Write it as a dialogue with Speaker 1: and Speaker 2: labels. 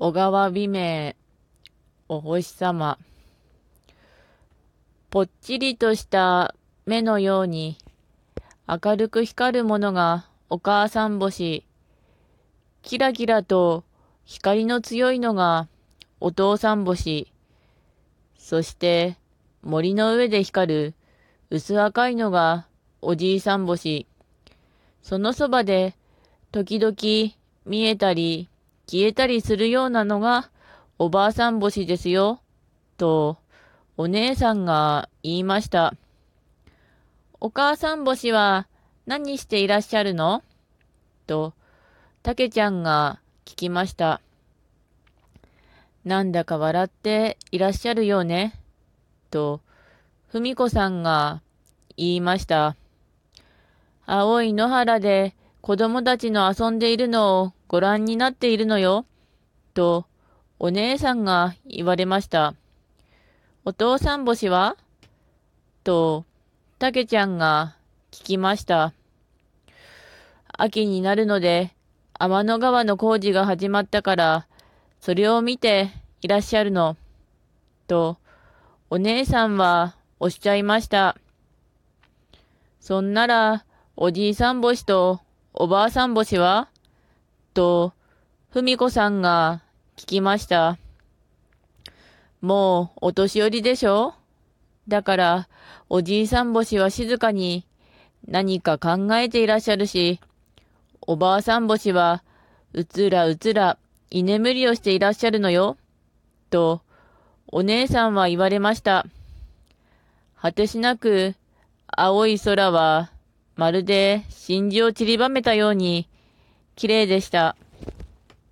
Speaker 1: 小川美名、お星様。ぽっちりとした目のように、明るく光るものがお母さん星。キラキラと光の強いのがお父さん星。そして森の上で光る薄赤いのがおじいさん星。そのそばで時々見えたり消えたりするようなのがおばあさん星ですよ。とお姉さんが言いました。お母さん星は何していらっしゃるの？と、たけちゃんが聞きました。なんだか笑っていらっしゃるよね？と、ふみこさんが言いました。青い野原で子供たちの遊んでいるのをご覧になっているのよ。と、お姉さんが言われました。お父さん星は？と、たけちゃんが聞きました。秋になるので、天の川の工事が始まったから、それを見ていらっしゃるの。と、お姉さんはおっしゃいました。そんなら、おじいさん星とおばあさん星はと、ふみこさんが聞きました。もうお年寄りでしょ？だから、おじいさん星は静かに何か考えていらっしゃるし、おばあさん星はうつらうつら居眠りをしていらっしゃるのよ。と、お姉さんは言われました。果てしなく青い空はまるで真珠を散りばめたように綺麗でした。